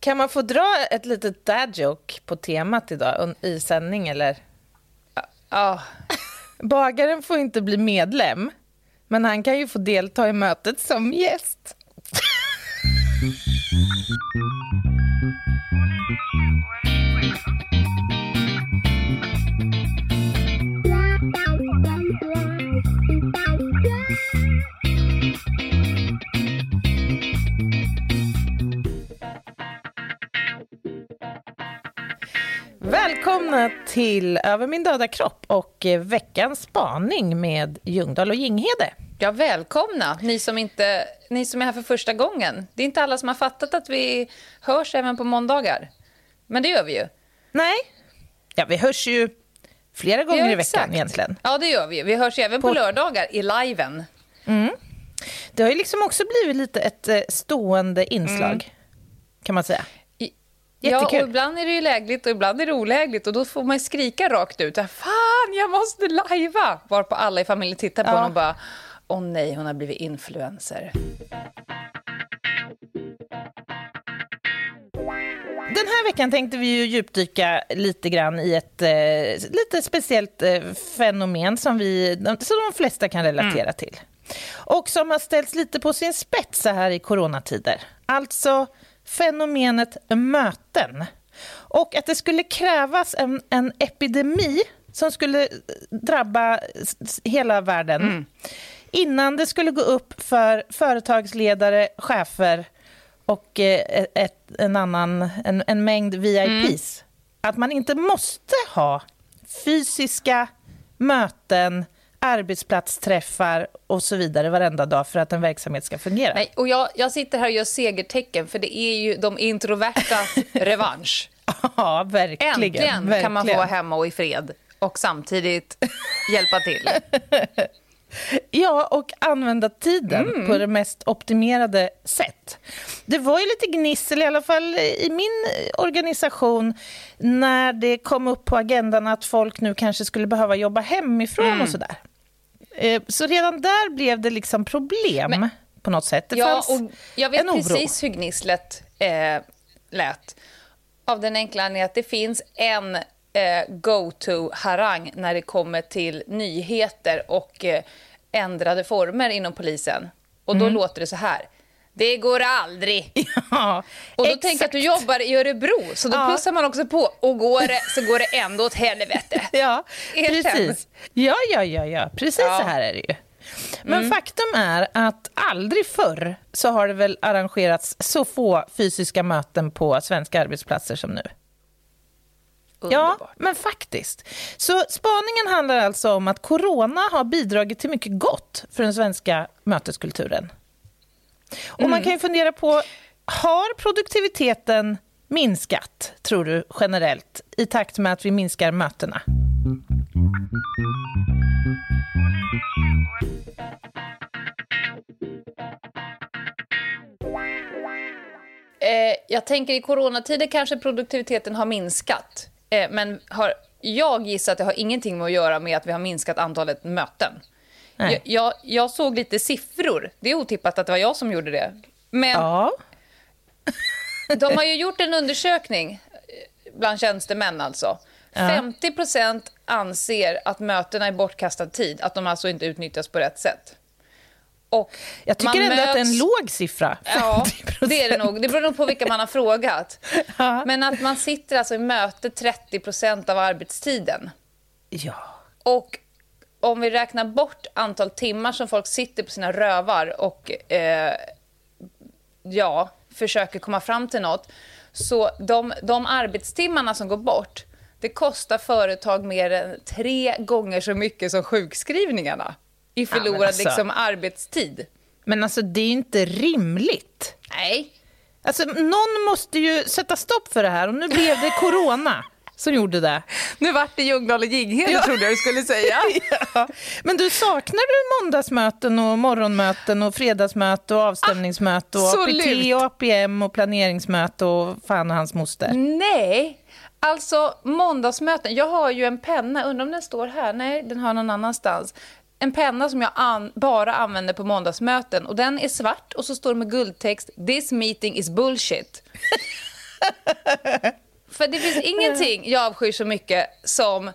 Kan man få dra ett litet dad joke på temat idag i sändning eller? Ja. Bagaren får inte bli medlem, men han kan ju få delta i mötet som gäst. Välkomna till Över min döda kropp och eh, veckans spaning med Ljungdahl och Ginghede. Ja, välkomna, ni som, inte, ni som är här för första gången. Det är inte alla som har fattat att vi hörs även på måndagar. Men det gör vi ju. Nej, ja, vi hörs ju flera gånger ja, i veckan egentligen. Ja, det gör vi. Vi hörs även på, på lördagar i liven. Mm. Det har ju liksom också blivit lite ett eh, stående inslag, mm. kan man säga. Jättekul. Ja, och ibland är det ju lägligt och ibland är det olägligt och då får man skrika rakt ut. Fan, jag måste lajva! Varpå alla i familjen tittar på ja. honom och bara, åh nej, hon har blivit influencer. Den här veckan tänkte vi ju djupdyka lite grann i ett eh, lite speciellt eh, fenomen som, vi, som de flesta kan relatera mm. till. Och som har ställts lite på sin spets så här i coronatider. Alltså fenomenet möten. Och att det skulle krävas en, en epidemi som skulle drabba hela världen mm. innan det skulle gå upp för företagsledare, chefer och eh, ett, en, annan, en, en mängd VIPs mm. att man inte måste ha fysiska möten arbetsplatsträffar och så vidare varenda dag för att en verksamhet ska fungera. Nej, och jag, jag sitter här och gör segertecken för det är ju de introverta revansch. Ja, verkligen. Äntligen verkligen. kan man få vara hemma och i fred och samtidigt hjälpa till. Ja, och använda tiden mm. på det mest optimerade sätt. Det var ju lite gnissel, i alla fall i min organisation när det kom upp på agendan att folk nu kanske skulle behöva jobba hemifrån mm. och sådär. Eh, så redan där blev det liksom problem Men, på något sätt. Det ja, fanns och jag vet precis hur gnisslet eh, lät. Av den enkla anledningen att det finns en eh, go-to-harang när det kommer till nyheter och eh, ändrade former inom polisen. Och då mm. låter det så här. Det går aldrig. Ja, och då exakt. tänker jag att du jobbar i Örebro, så då ja. plussar man också på. Och går det så går det ändå åt helvete. Ja, precis. Ja, ja, ja, ja. precis ja. så här är det ju. Men mm. faktum är att aldrig förr så har det väl arrangerats så få fysiska möten på svenska arbetsplatser som nu. Underbart. Ja, men faktiskt. Så spaningen handlar alltså om att corona har bidragit till mycket gott för den svenska möteskulturen. Och mm. man kan ju fundera på, har produktiviteten minskat, tror du, generellt i takt med att vi minskar mötena? Eh, jag tänker i coronatider kanske produktiviteten har minskat. Eh, men har, jag gissar att det har ingenting med att göra med att vi har minskat antalet möten. Jag, jag, jag, såg lite siffror. Det är otippat att det var jag som gjorde det. Men ja. de har ju gjort en undersökning eh, bland tjänstemän alltså. Ja. 50% anser att mötena är bortkastad tid, att de alltså inte utnyttjas på rätt sätt. Och jag tycker ändå möts... att det är en låg siffra. Ja, det är det nog. Det beror nog på vilka man har frågat. Ja. Men att man sitter alltså i möte 30% av arbetstiden. Ja. Och om vi räknar bort antal timmar som folk sitter på sina rövar och eh, ja, försöker komma fram till något. Så de, de arbetstimmarna som går bort, det kostar företag mer än tre gånger så mycket som sjukskrivningarna i förlorad ja, alltså, liksom, arbetstid. Men alltså, det är inte rimligt. Nej. Alltså, någon måste ju sätta stopp för det här och nu blev det corona som gjorde det. Nu vart det Ljungdahl och Ginghede, ja. trodde jag du skulle säga. ja. Men du, saknar du måndagsmöten och morgonmöten och fredagsmöte och avstämningsmöte och APT och APM och planeringsmöte och fan och hans moster? Nej. Alltså, måndagsmöten. Jag har ju en penna, undrar om den står här? Nej, den har någon annanstans en penna som jag an bara använder på måndagsmöten. Och Den är svart och så står det med guldtext “This meeting is bullshit”. För det finns ingenting jag avskyr så mycket som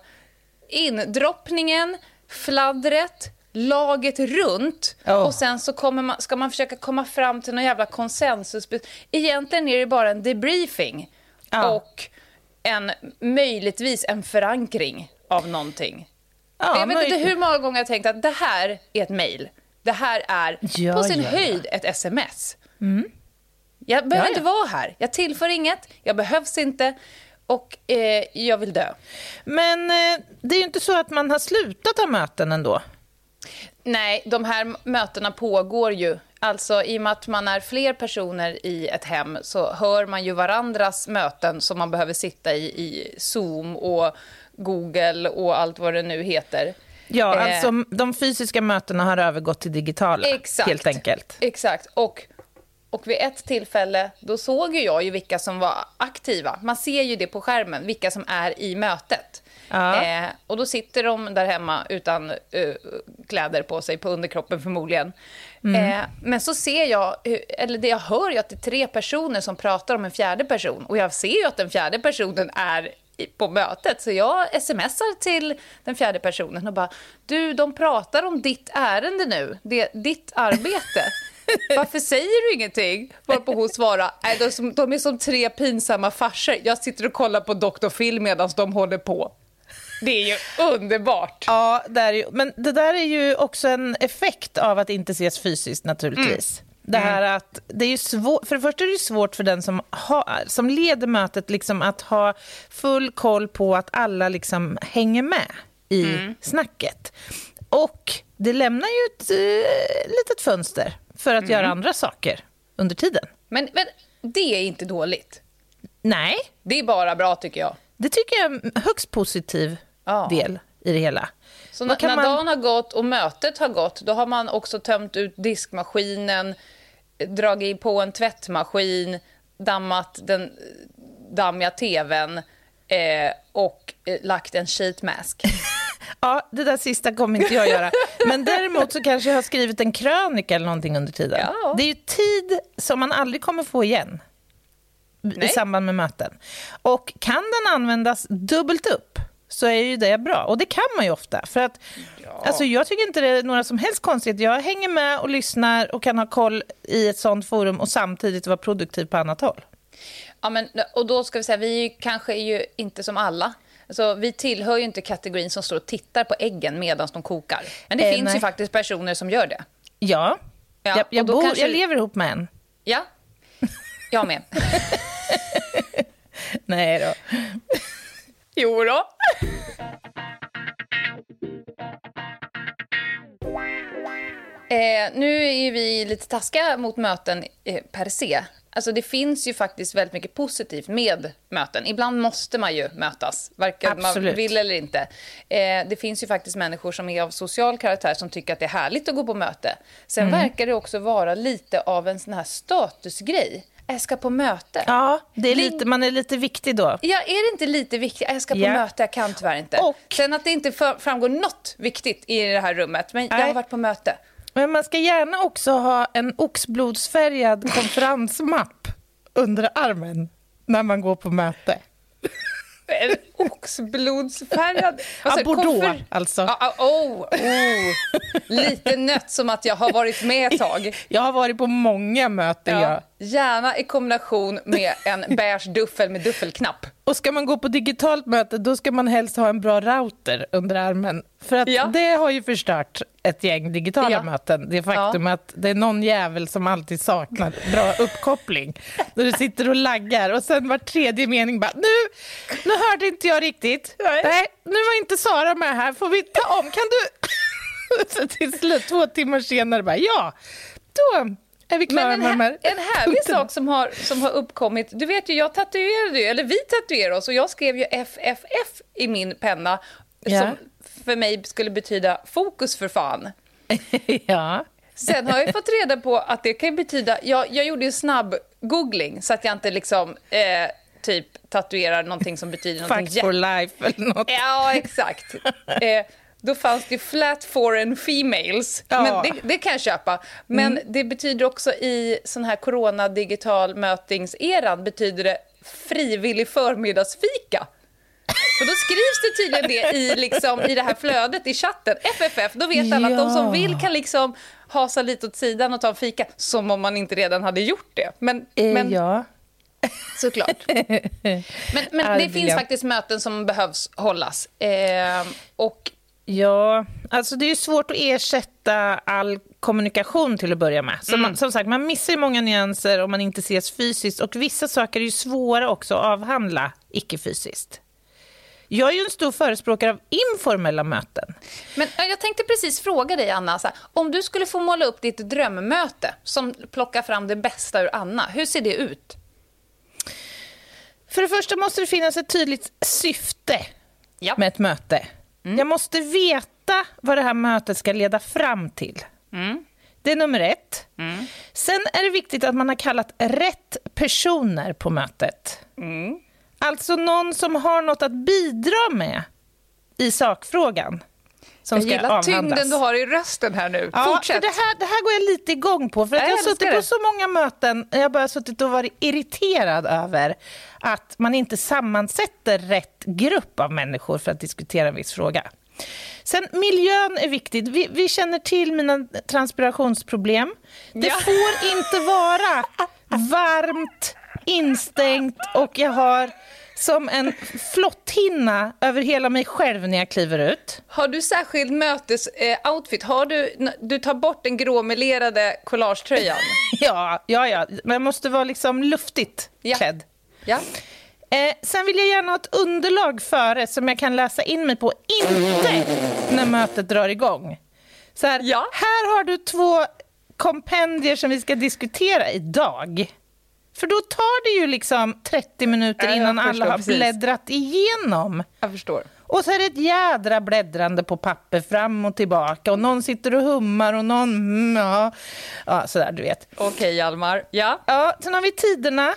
indroppningen, fladdret, laget runt Oh. och sen så kommer man, ska man försöka komma fram till någon jävla konsensus. Egentligen är det bara en debriefing Ja. och en, möjligtvis en förankring av någonting. Ja, jag vet möj- inte hur många gånger jag tänkt att det här är ett mejl. Det här är Ja, på sin ja, ja. höjd ett sms. Jag behöver Ja, ja. inte vara här. Jag tillför inget, jag behövs inte och eh, jag vill dö. Men eh, det är ju inte så att man har slutat ha möten ändå. Nej, de här mötena pågår ju. Alltså i och med att man är fler personer i ett hem så hör man ju varandras möten som man behöver sitta i, i Zoom och Google och allt vad det nu heter. Ja, Eh, alltså de fysiska mötena har övergått till digitala, Exakt. helt enkelt. Exakt. Och, och vid ett tillfälle, då såg ju jag ju vilka som var aktiva. Man ser ju det på skärmen, vilka som är i mötet. Ja. Eh, och då sitter de där hemma utan eh, kläder på sig, på underkroppen förmodligen. Mm. Eh, men så ser jag, eller det jag hör ju att det är tre personer som pratar om en fjärde person. Och jag ser ju att den fjärde personen är på mötet. Så jag smsar till den fjärde personen och bara, du, de pratar om ditt ärende nu, det, ditt arbete. Varför säger du ingenting? Varpå hon svarar, nej, de, är som, de är som tre pinsamma farsor. Jag sitter och kollar på Dr. Phil medan de håller på. Det är ju underbart. Ja, det är ju, men det där är ju också en effekt av att inte ses fysiskt naturligtvis. Mm. Det här att det är ju svårt, för det första är det svårt för den som, har, som leder mötet liksom att ha full koll på att alla liksom hänger med i Mm. snacket. Och det lämnar ju ett eh, litet fönster för Mm. att göra andra saker under tiden. Men, men det är inte dåligt. Nej, Det är bara bra tycker jag. det tycker jag är en högst positiv Ja. del i det hela. Så när, när man- dagen har gått och mötet har gått, då har man också tömt ut diskmaskinen, dragit på en tvättmaskin, dammat den eh, dammiga tvn eh, och eh, lagt en sheet mask. Ja, det där sista kommer inte jag göra. Men däremot så kanske jag har skrivit en krönika eller någonting under tiden. Ja. Det är ju tid som man aldrig kommer få igen i Nej. samband med möten. Och kan den användas dubbelt upp så är ju det bra. Och det kan man ju ofta. För att, alltså, jag tycker inte det är några som helst konstigheter. Jag hänger med och lyssnar och kan ha koll i ett sånt forum och samtidigt vara produktiv på annat håll. Ja, men, och då ska vi säga, vi kanske är ju inte som alla. Alltså, vi tillhör ju inte kategorin som står och tittar på äggen medan de kokar. Men det Eh, finns nej. ju faktiskt personer som gör det. Ja, Ja, jag, jag, bor, kanske- jag lever ihop med en. Ja, jag med. Nej då. Jo då. Eh, nu är vi lite taskiga mot möten eh, per se. Alltså det finns ju faktiskt väldigt mycket positivt med möten. Ibland måste man ju mötas, varken man vill eller inte. Eh, det finns ju faktiskt människor som är av social karaktär som tycker att det är härligt att gå på möte. Sen Mm. verkar det också vara lite av en sån här statusgrej. Jag ska på möte. Ja, det är lite, man är lite viktig då. Ja, är det inte lite viktigt? Jag ska på Ja. möte, jag kan tyvärr inte. Och- Sen att det inte framgår något viktigt i det här rummet, men jag Nej. har varit på möte. Men man ska gärna också ha en oxblodsfärgad konferensmapp under armen när man går på möte. En oxblodsfärgad... Sa Ja? Bordeaux, Konfer- alltså. Ja, ja, oh, oh. Lite nött som att jag har varit med ett tag. Jag har varit på många möten, Ja. jag. Gärna i kombination med en beige duffel med duffelknapp. Och ska man gå på digitalt möte, då ska man helst ha en bra router under armen. För att Ja. det har ju förstört ett gäng digitala Ja. möten. Det faktum att det är någon jävel som alltid saknar bra uppkoppling. Då du sitter och laggar och sen var tredje mening bara, nu, nu hörde inte jag riktigt. Nej. nu var inte Sara med här, får vi ta om? Kan du... Så till slut, två timmar senare, bara ja, då är vi klara Men en, med de här, en härlig punkterna. sak som har, som har uppkommit. Du vet ju, jag tatuerade ju, eller vi tatuerade oss och jag skrev ju FFF i min penna Ja. som för mig skulle betyda fokus för fan. ja. Sen har jag fått reda på att det kan betyda... Jag, jag gjorde ju snabb googling så att jag inte liksom eh, typ tatuerar någonting som betyder någonting Fuck for life eller något. Ja, exakt. Eh, då fanns det flat foreign females. Ja. Men det, det kan jag köpa. Men det betyder också i sån här corona digital mötingseran betyder det frivillig förmiddagsfika. Och då skrivs det tydligen det i, liksom, i det här flödet i chatten. FFF, då vet alla att de som vill kan liksom hasa lite åt sidan och ta en fika. Som om man inte redan hade gjort det. Men, Eh, men ja. såklart. Men, men Ja, det finns faktiskt möten som behövs hållas. Eh, och Ja, alltså det är svårt att ersätta all kommunikation till att börja med. Så man, som sagt, man missar ju många nyanser om man inte ses fysiskt och vissa saker är ju svåra också att avhandla icke-fysiskt. Jag är ju en stor förespråkare av informella möten. Men ja, jag tänkte precis fråga dig, Anna. Här, om du skulle få måla upp ditt drömmöte som plockar fram det bästa ur Anna, hur ser det ut? För det första måste det finnas ett tydligt syfte Ja. med ett möte. Jag måste veta vad det här mötet ska leda fram till. Det är nummer ett. Sen är det viktigt att man har kallat rätt personer på mötet. Alltså någon som har något att bidra med i sakfrågan. Som Jag gillar avhandlas. tyngden du har i rösten här nu. Ja, Fortsätt. det, här, det här går jag lite igång på. För att Jag jag har suttit det. på så många möten, jag har bara suttit och varit irriterad över att man inte sammansätter rätt grupp av människor för att diskutera en viss fråga. Sen miljön är viktigt. Vi, vi känner till mina transpirationsproblem. Det Ja. får inte vara varmt, instängt och jag har som en flotthinna över hela mig själv när jag kliver ut. Har du särskild mötesoutfit? Har du, du tar bort den gråmelerade collagetröjan? Ja, ja, ja. Men det måste vara liksom luftigt Ja. klädd. ja. Eh, sen vill jag gärna ha ett underlag före som jag kan läsa in mig på, inte när mötet drar igång. Så här, Ja. här har du två kompendier som vi ska diskutera idag. För då tar det ju liksom 30 minuter Ja, innan alla förstår har precis. bläddrat igenom. Jag förstår. Och så är det ett jädra bläddrande på papper fram och tillbaka och någon sitter och hummar och någon... Mm, ja, ja, sådär du vet. Okej, Hjalmar. Ja. Ja, sen har vi tiderna.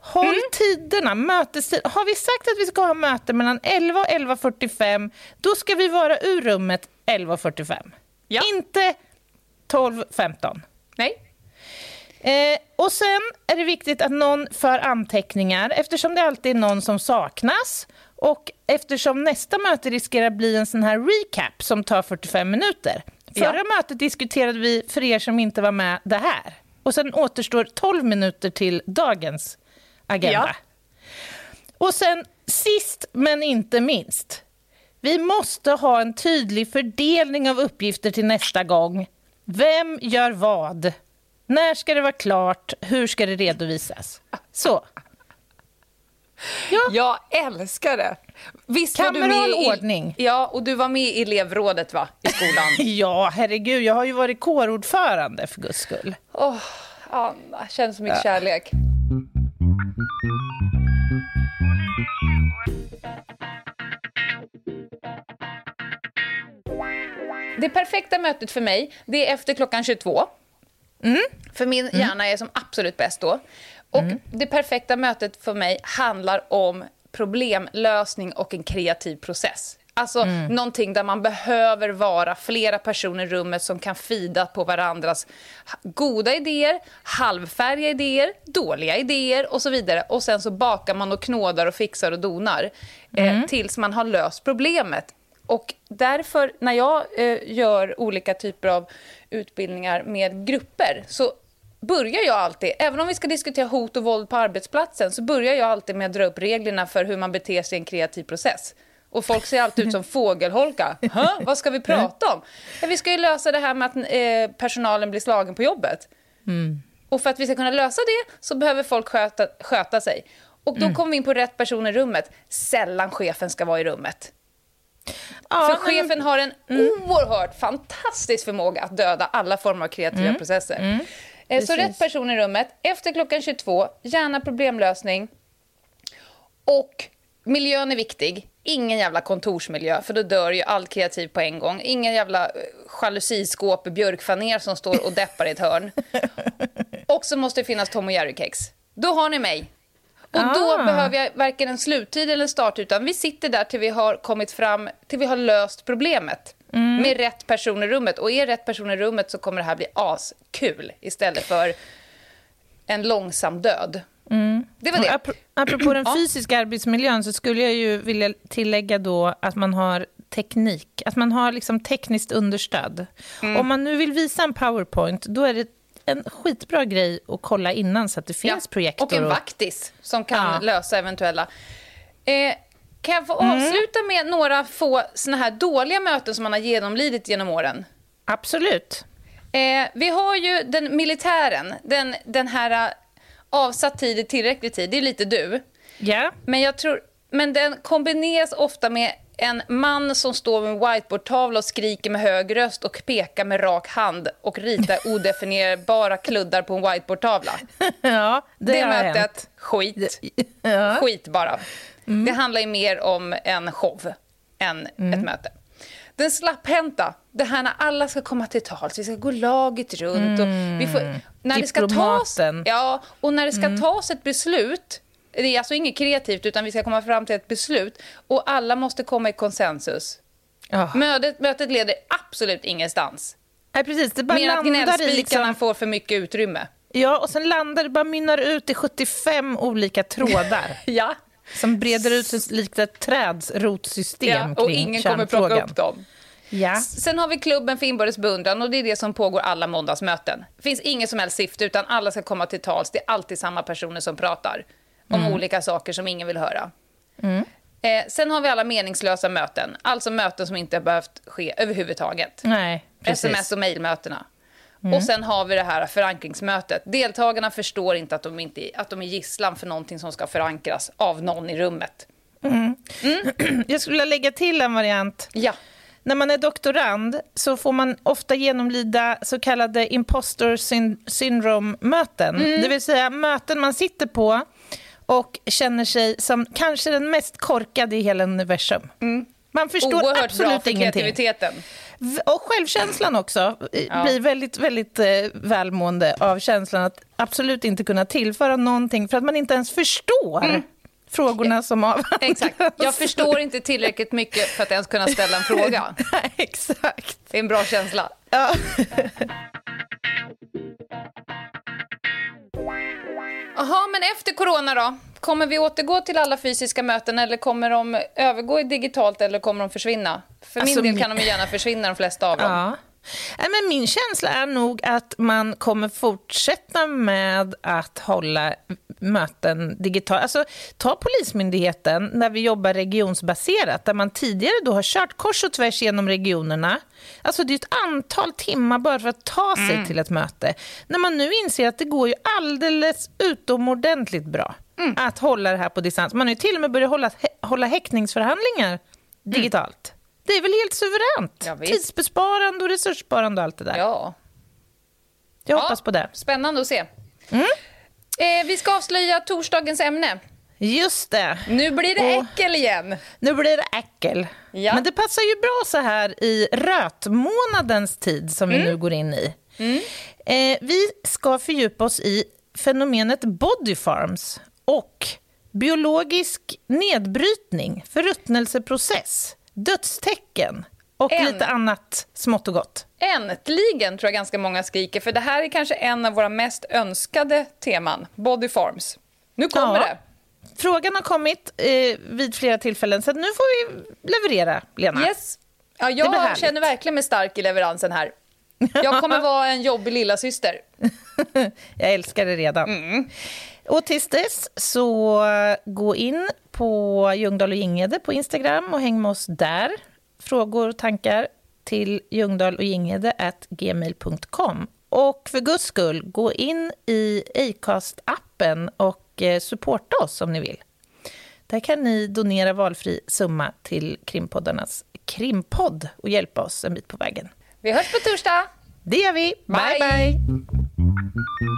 Håll Mm. tiderna, mötestid. Har vi sagt att vi ska ha möte mellan 11 och 11.45, då ska vi vara ur rummet 11.45. Ja. Inte 12.15. Nej. Eh, och sen är det viktigt att någon för anteckningar eftersom det alltid är någon som saknas och eftersom nästa möte riskerar bli en sån här recap som tar 45 minuter. Förra Ja. mötet diskuterade vi, för er som inte var med, det här. Och sen återstår 12 minuter till dagens agenda. Ja. Och sen sist men inte minst. Vi måste ha en tydlig fördelning av uppgifter till nästa gång. Vem gör vad? När ska det vara klart? Hur ska det redovisas? Så. Ja, Jag älskar det. Visst Kameral i, ordning. Ja, och du var med i elevrådet va? i skolan. ja, herregud, jag har ju varit kårordförande för guds skull. Åh, Anna, känns så mycket kärlek. Det perfekta mötet för mig, det är efter klockan 22. För min hjärna är som absolut bäst då. Och det perfekta mötet för mig handlar om problemlösning och en kreativ process. Alltså någonting där man behöver vara flera personer i rummet som kan fida på varandras goda idéer, halvfärdiga idéer, dåliga idéer och så vidare. Och sen så bakar man och knådar och fixar och donar eh, tills man har löst problemet. Och därför, när jag eh, gör olika typer av utbildningar med grupper så börjar jag alltid, även om vi ska diskutera hot och våld på arbetsplatsen, så börjar jag alltid med att dra upp reglerna för hur man beter sig i en kreativ process. Och folk ser alltid ut som fågelholkar. Vad ska vi prata om? Ja, vi ska ju lösa det här med att eh, personalen blir slagen på jobbet. Och för att vi ska kunna lösa det så behöver folk sköta, sköta sig. Och då kommer vi in på rätt person i rummet. Sällan chefen ska vara i rummet. Ja, För men- chefen har en oerhört fantastisk förmåga att döda alla former av kreativa processer. Eh, Så Precis. rätt person i rummet, efter klockan 22, gärna problemlösning. Och miljön är viktig. Ingen jävla kontorsmiljö, för då dör ju allt kreativt på en gång. Ingen jävla eh, jalusiskåp, björkfaner som står och deppar i ett hörn. Och så måste det finnas Tom och Jerry-kex. Då har ni mig. Och då Ah. behöver jag varken en sluttid eller en starttid, utan vi sitter där till vi har kommit fram, till vi har löst problemet. Med rätt person i rummet. Och är rätt person i rummet så kommer det här bli askul istället för en långsam död. Mm. Det var det. Ap apropå den fysiska arbetsmiljön så skulle jag ju vilja tillägga då att man har teknik, att man har liksom tekniskt understöd. Mm. Om man nu vill visa en powerpoint, då är det en skitbra grej att kolla innan så att det finns ja. projektor. Och en vaktis som kan ja. lösa eventuella... Eh, kan jag få mm. avsluta med några få såna här dåliga möten som man har genomlidit genom åren? Absolut. Eh, vi har ju den militären, den, den här uh, avsatt tid i tillräcklig tid, det är lite du. Ja. Yeah. Men, jag tror, men den kombineras ofta med en man som står med en whiteboardtavla och skriker med hög röst och pekar med rak hand och ritar odefinierbara kluddar på en whiteboardtavla. Ja, det, det mötet, hänt. skit. Ja. Skit bara. Mm. Det handlar ju mer om en show än mm. ett möte. Den slapphänta, det här när alla ska komma till tals, vi ska gå laget runt. Och vi får, när det ska tas, ja, och när det ska mm. tas ett beslut det är alltså inget kreativt, utan vi ska komma fram till ett beslut. Och alla måste komma i konsensus. Oh. Mötet, mötet leder absolut ingenstans. Nej, precis. Det bara Mer att gnällspikarna liksom... får för mycket utrymme. Ja, och sen landar det, bara mynnar ut i 75 olika trådar. ja. Som breder ut sig likt ett trädsrotsystem ja, och ingen kommer plocka upp dem. Ja. Sen har vi klubben för inbördes beundran och det är det som pågår alla måndagsmöten. Det finns inget som helst syfte utan alla ska komma till tals. Det är alltid samma personer som pratar om mm. olika saker som ingen vill höra. Mm. Eh, sen har vi alla meningslösa möten, alltså möten som inte har behövt ske överhuvudtaget. Nej, Sms och mejlmötena. Mm. Och sen har vi det här förankringsmötet. Deltagarna förstår inte att de, inte, att de är gisslan för någonting som ska förankras av någon i rummet. Mm. Mm. Jag skulle lägga till en variant. Ja. När man är doktorand så får man ofta genomlida så kallade imposter syndrome-möten. Mm. Det vill säga möten man sitter på och känner sig som kanske den mest korkade i hela universum. Mm. Man förstår Oerhört absolut bra för ingenting. kreativiteten. Och självkänslan också ja. blir väldigt, väldigt eh, välmående av känslan att absolut inte kunna tillföra någonting för att man inte ens förstår mm. frågorna som avhandlas. Exakt. Jag förstår inte tillräckligt mycket för att ens kunna ställa en fråga. Exakt. Det är en bra känsla. Ja. Jaha, men efter corona då? Kommer vi återgå till alla fysiska möten eller kommer de övergå i digitalt eller kommer de försvinna? För alltså, min del kan de gärna försvinna, de flesta av dem. Ja. Men min känsla är nog att man kommer fortsätta med att hålla möten digitalt. Alltså, ta Polismyndigheten, när vi jobbar regionsbaserat, där man tidigare då har kört kors och tvärs genom regionerna. Alltså det är ett antal timmar bara för att ta sig mm. till ett möte. När man nu inser att det går ju alldeles utomordentligt bra mm. att hålla det här på distans. Man har ju till och med börjat hålla, hålla häktningsförhandlingar mm. digitalt. Mm. Det är väl helt suveränt? Ja, Tidsbesparande och resurssparande och allt det där. Ja. Jag hoppas på det. Spännande att se. Mm. Eh, vi ska avslöja torsdagens ämne. Just det. Nu blir det och äckel igen. Nu blir det äckel. Ja. Men det passar ju bra så här i rötmånadens tid som mm. vi nu går in i. Mm. Eh, vi ska fördjupa oss i fenomenet body farms och biologisk nedbrytning, förruttnelseprocess, dödstecken och en. lite annat smått och gott. Äntligen, tror jag ganska många skriker, för det här är kanske en av våra mest önskade teman, body forms. Nu kommer ja. det. Frågan har kommit eh, vid flera tillfällen, så nu får vi leverera, Lena. Yes. Ja, jag känner verkligen mig stark i leveransen här. Jag kommer vara en jobbig lilla syster. jag älskar det redan. Mm. Och tills dess, så gå in på Ljungdahl och Ginghede på Instagram och häng med oss där. Frågor och tankar till ljungdahl och gmail.com. Och för guds skull, gå in i Acast-appen och eh, supporta oss om ni vill. Där kan ni donera valfri summa till krimpoddarnas krimpodd och hjälpa oss en bit på vägen. Vi hörs på torsdag! Det gör vi. bye. bye. bye.